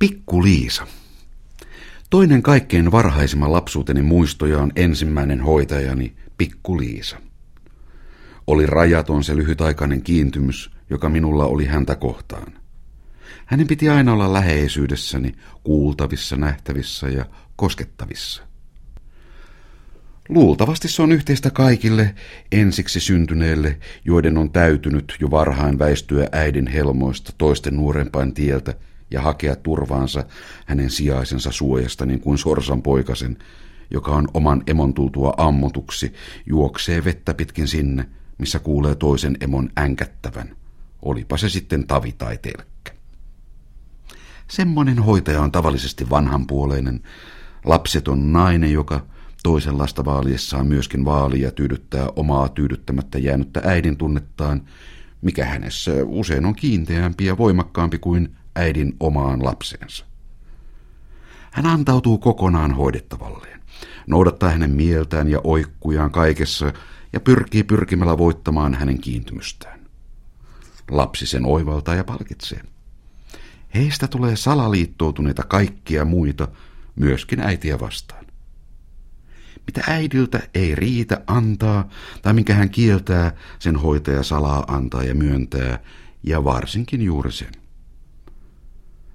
Pikku Liisa. Toinen kaikkein varhaisimman lapsuuteni muistoja on ensimmäinen hoitajani, Pikku Liisa. Oli rajaton se lyhytaikainen kiintymys, joka minulla oli häntä kohtaan. Hänen piti aina olla läheisyydessäni, kuultavissa, nähtävissä ja koskettavissa. Luultavasti se on yhteistä kaikille ensiksi syntyneille, joiden on täytynyt jo varhain väistyä äidin helmoista toisten nuorempain tieltä ja hakea turvaansa hänen sijaisensa suojasta niin kuin sorsan poikasen, joka on oman emon tultua ammotuksi, juoksee vettä pitkin sinne, missä kuulee toisen emon änkättävän, olipa se sitten tavi tai telkkä. Semmoinen hoitaja on tavallisesti vanhanpuoleinen, lapseton nainen, joka toisenlaista vaaliessaan myöskin vaalia tyydyttää omaa tyydyttämättä jäänyttä äidin tunnettaan, mikä hänessä usein on kiinteämpi ja voimakkaampi kuin äidin omaan lapseensa. Hän antautuu kokonaan hoidettavalleen, noudattaa hänen mieltään ja oikkujaan kaikessa ja pyrkii pyrkimällä voittamaan hänen kiintymystään. Lapsi sen oivaltaa ja palkitsee. Heistä tulee salaliittoutuneita kaikkia muita, myöskin äitiä vastaan. Mitä äidiltä ei riitä antaa, tai minkä hän kieltää, sen hoitaja salaa antaa ja myöntää, ja varsinkin juuri sen.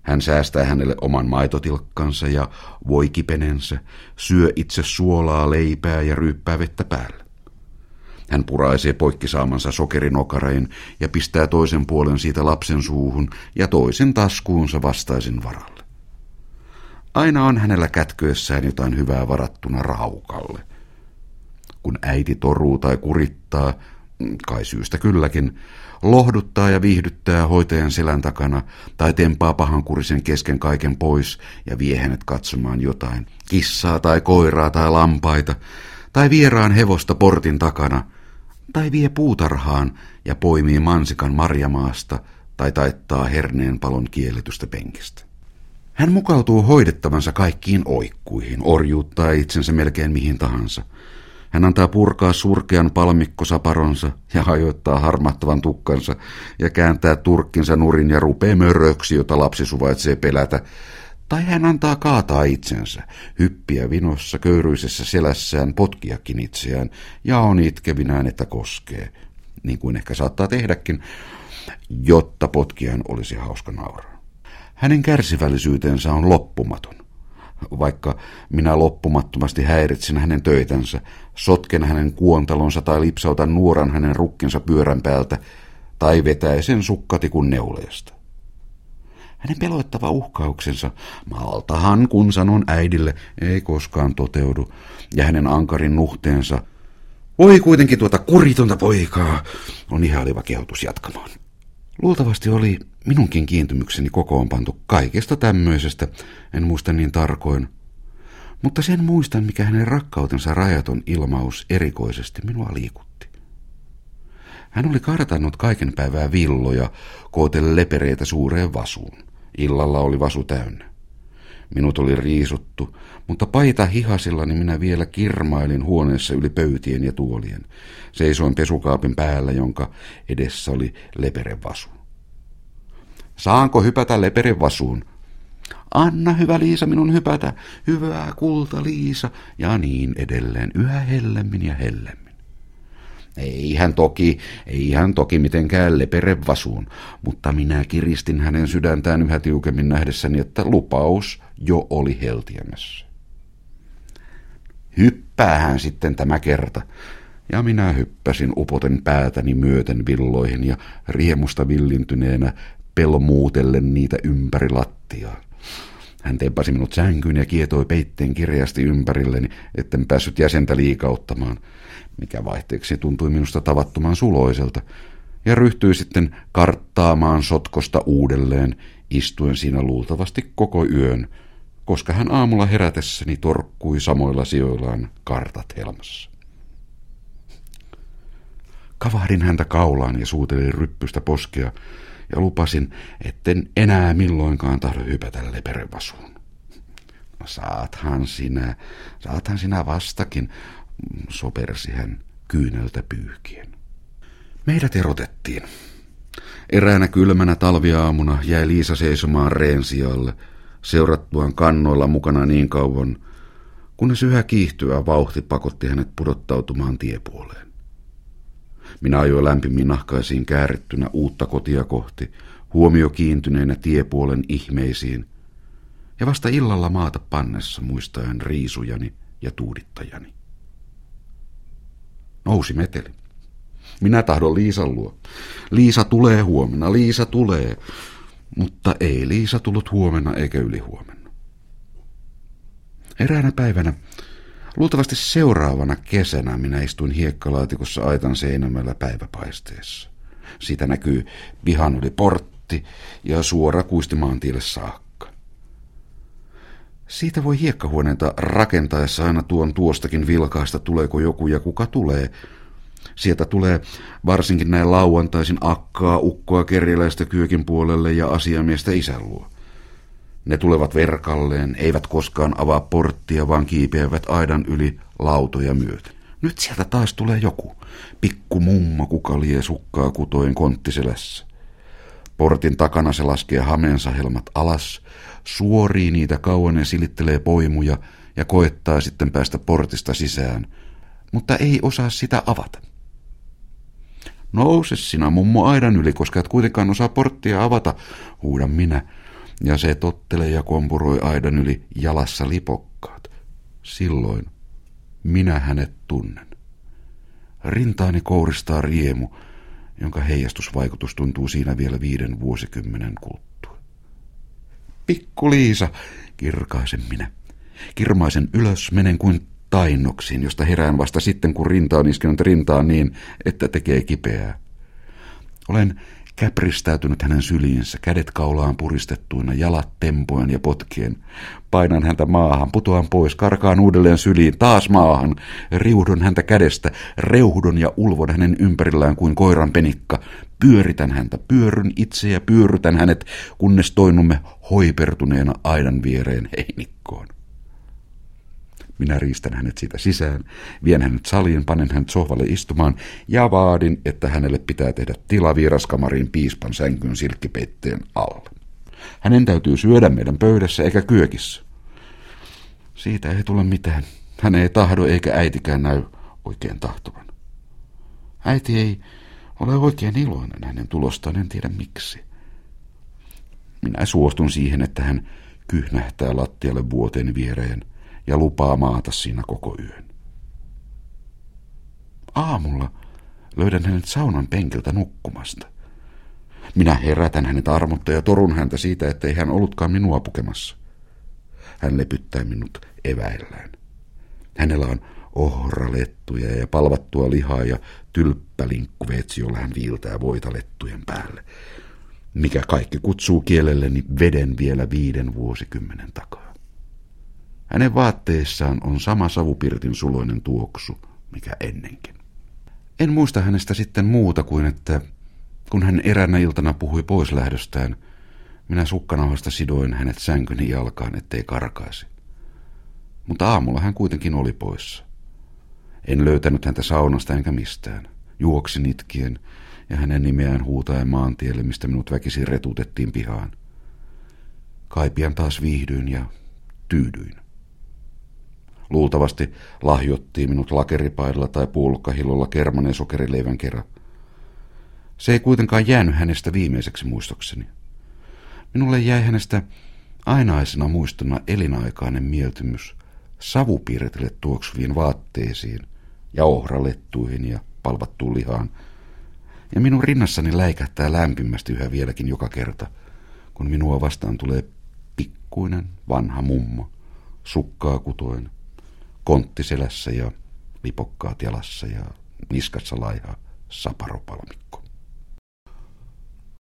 Hän säästää hänelle oman maitotilkkansa ja voikipenensä, syö itse suolaa, leipää ja ryyppää vettä päälle. Hän puraisee poikki saamansa sokerinokarein ja pistää toisen puolen siitä lapsen suuhun ja toisen taskuunsa vastaisin varalle. Aina on hänellä kätköessään jotain hyvää varattuna raukalle. Kun äiti toruu tai kurittaa, kai syystä kylläkin, lohduttaa ja viihdyttää hoitajan selän takana tai tempaa pahankurisen kesken kaiken pois ja vie hänet katsomaan jotain, kissaa tai koiraa tai lampaita, tai vieraan hevosta portin takana, tai vie puutarhaan ja poimii mansikan marjamaasta tai taittaa herneen palon kielletystä penkistä. Hän mukautuu hoidettavansa kaikkiin oikkuihin, orjuuttaa itsensä melkein mihin tahansa – hän antaa purkaa surkean palmikkosaparonsa ja hajoittaa harmahtavan tukkansa ja kääntää turkkinsa nurin ja rupee möröksi, jota lapsi suvaitsee pelätä. Tai hän antaa kaataa itsensä, hyppiä vinossa köyryisessä selässään, potkiakin itseään ja on itkevinään, että koskee, niin kuin ehkä saattaa tehdäkin, jotta potkijan olisi hauska nauraa. Hänen kärsivällisyytensä on loppumaton vaikka minä loppumattomasti häiritsin hänen töitänsä, sotken hänen kuontalonsa tai lipsautan nuoran hänen rukkinsa pyörän päältä tai vetäisen sukkatikun neuleesta. Hänen peloittava uhkauksensa, maltahan kun sanon äidille, ei koskaan toteudu, ja hänen ankarin nuhteensa, voi kuitenkin tuota kuritonta poikaa, on ihailiva kehotus jatkamaan. Luultavasti oli minunkin kiintymykseni kokoon pantu kaikesta tämmöisestä, en muista niin tarkoin. Mutta sen muistan, mikä hänen rakkautensa rajaton ilmaus erikoisesti minua liikutti. Hän oli kartannut kaiken päivää villoja, kootelle lepereitä suureen vasuun. Illalla oli vasu täynnä. Minut oli riisuttu, mutta paita hihasillani minä vielä kirmailin huoneessa yli pöytien ja tuolien. Seisoin pesukaapin päällä, jonka edessä oli leperevasu. Saanko hypätä leperin vasuun? Anna hyvä Liisa minun hypätä, hyvää kulta Liisa, ja niin edelleen, yhä hellemmin ja hellemmin. Ei hän toki, ei hän toki mitenkään lepere vasuun, mutta minä kiristin hänen sydäntään yhä tiukemmin nähdessäni, että lupaus jo oli heltiämässä. Hyppäähän sitten tämä kerta, ja minä hyppäsin upoten päätäni myöten villoihin ja riemusta villintyneenä pelmuutellen niitä ympäri lattiaa. Hän tempasi minut sänkyyn ja kietoi peitteen kirjasti ympärilleni, etten päässyt jäsentä liikauttamaan, mikä vaihteeksi tuntui minusta tavattoman suloiselta, ja ryhtyi sitten karttaamaan sotkosta uudelleen, istuen siinä luultavasti koko yön, koska hän aamulla herätessäni torkkui samoilla sijoillaan kartat helmassa. Kavahdin häntä kaulaan ja suutelin ryppystä poskea, ja lupasin, etten enää milloinkaan tahdo hypätä leperevasuun. No saathan sinä, saathan sinä vastakin, sopersi hän kyyneltä pyyhkien. Meidät erotettiin. Eräänä kylmänä talviaamuna jäi Liisa seisomaan reen sijalle. seurattuaan kannoilla mukana niin kauan, kunnes yhä kiihtyvä vauhti pakotti hänet pudottautumaan tiepuoleen. Minä ajoin lämpimmin nahkaisiin käärittynä uutta kotia kohti, huomio kiintyneenä tiepuolen ihmeisiin, ja vasta illalla maata pannessa muistaen riisujani ja tuudittajani. Nousi meteli. Minä tahdon Liisan luo. Liisa tulee huomenna, Liisa tulee. Mutta ei Liisa tullut huomenna eikä ylihuomenna. Eräänä päivänä, luultavasti seuraavana kesänä, minä istuin hiekkalaatikossa aitan seinämällä päiväpaisteessa. Siitä näkyy pihan yli portti ja suora kuisti maantielle saakka. Siitä voi hiekkahuoneita rakentaessa aina tuon tuostakin vilkaista, tuleeko joku ja kuka tulee – Sieltä tulee varsinkin näin lauantaisin akkaa, ukkoa kerjäläistä kyökin puolelle ja asiamiestä isän luo. Ne tulevat verkalleen, eivät koskaan avaa porttia, vaan kiipeävät aidan yli lautoja myöten. Nyt sieltä taas tulee joku. Pikku mumma kukalie sukkaa kutoen konttiselässä. Portin takana se laskee hameensa helmat alas, suorii niitä kauan ja silittelee poimuja ja koettaa sitten päästä portista sisään, mutta ei osaa sitä avata. Nouse sinä mummo aidan yli, koska et kuitenkaan osaa porttia avata, huudan minä. Ja se tottelee ja kompuroi aidan yli jalassa lipokkaat. Silloin minä hänet tunnen. Rintaani kouristaa riemu, jonka heijastusvaikutus tuntuu siinä vielä viiden vuosikymmenen kuluttua. Pikku Liisa, kirkaisen minä. Kirmaisen ylös, menen kuin tainnoksiin, josta herään vasta sitten, kun rinta on iskenyt rintaan niin, että tekee kipeää. Olen käpristäytynyt hänen syliinsä, kädet kaulaan puristettuina, jalat tempoen ja potkien. Painan häntä maahan, putoan pois, karkaan uudelleen syliin, taas maahan, riuhdon häntä kädestä, reuhdon ja ulvon hänen ympärillään kuin koiran penikka. Pyöritän häntä, pyöryn itse ja pyörrytän hänet, kunnes toinnumme hoipertuneena aidan viereen heinikkoon. Minä riistän hänet siitä sisään, vien hänet saliin, panen hänet sohvalle istumaan ja vaadin, että hänelle pitää tehdä tila vieraskamariin piispan sänkyn silkkipeitteen alle. Hänen täytyy syödä meidän pöydässä eikä kyökissä. Siitä ei tule mitään. Hän ei tahdo eikä äitikään näy oikein tahtovan. Äiti ei ole oikein iloinen hänen tulostaan, en tiedä miksi. Minä suostun siihen, että hän kyhnähtää lattialle vuoteen viereen – ja lupaa maata siinä koko yön. Aamulla löydän hänet saunan penkiltä nukkumasta. Minä herätän hänet armotta ja torun häntä siitä, ettei hän ollutkaan minua pukemassa. Hän lepyttää minut eväillään. Hänellä on ohralettuja ja palvattua lihaa ja tylppälinkkuveetsi, jolla hän viiltää voita lettujen päälle, mikä kaikki kutsuu kielelleni veden vielä viiden vuosikymmenen takaa. Hänen vaatteissaan on sama savupirtin suloinen tuoksu, mikä ennenkin. En muista hänestä sitten muuta kuin, että kun hän eräänä iltana puhui pois lähdöstään, minä sukkanauhasta sidoin hänet sänkyni jalkaan, ettei karkaisi. Mutta aamulla hän kuitenkin oli poissa. En löytänyt häntä saunasta enkä mistään. Juoksin itkien ja hänen nimeään huutaen maantielle, mistä minut väkisin retutettiin pihaan. Kaipian taas viihdyin ja tyydyin. Luultavasti lahjottiin minut lakeripaidalla tai puolukkahillolla kerman ja sokerileivän kerran. Se ei kuitenkaan jäänyt hänestä viimeiseksi muistokseni. Minulle jäi hänestä ainaisena muistona elinaikainen mieltymys savupiiretille tuoksuviin vaatteisiin ja ohralettuihin ja palvattuun lihaan. Ja minun rinnassani läikähtää lämpimästi yhä vieläkin joka kerta, kun minua vastaan tulee pikkuinen vanha mummo, sukkaa kutoen, kontti selässä ja lipokkaat jalassa ja niskassa laiha saparopalmikko.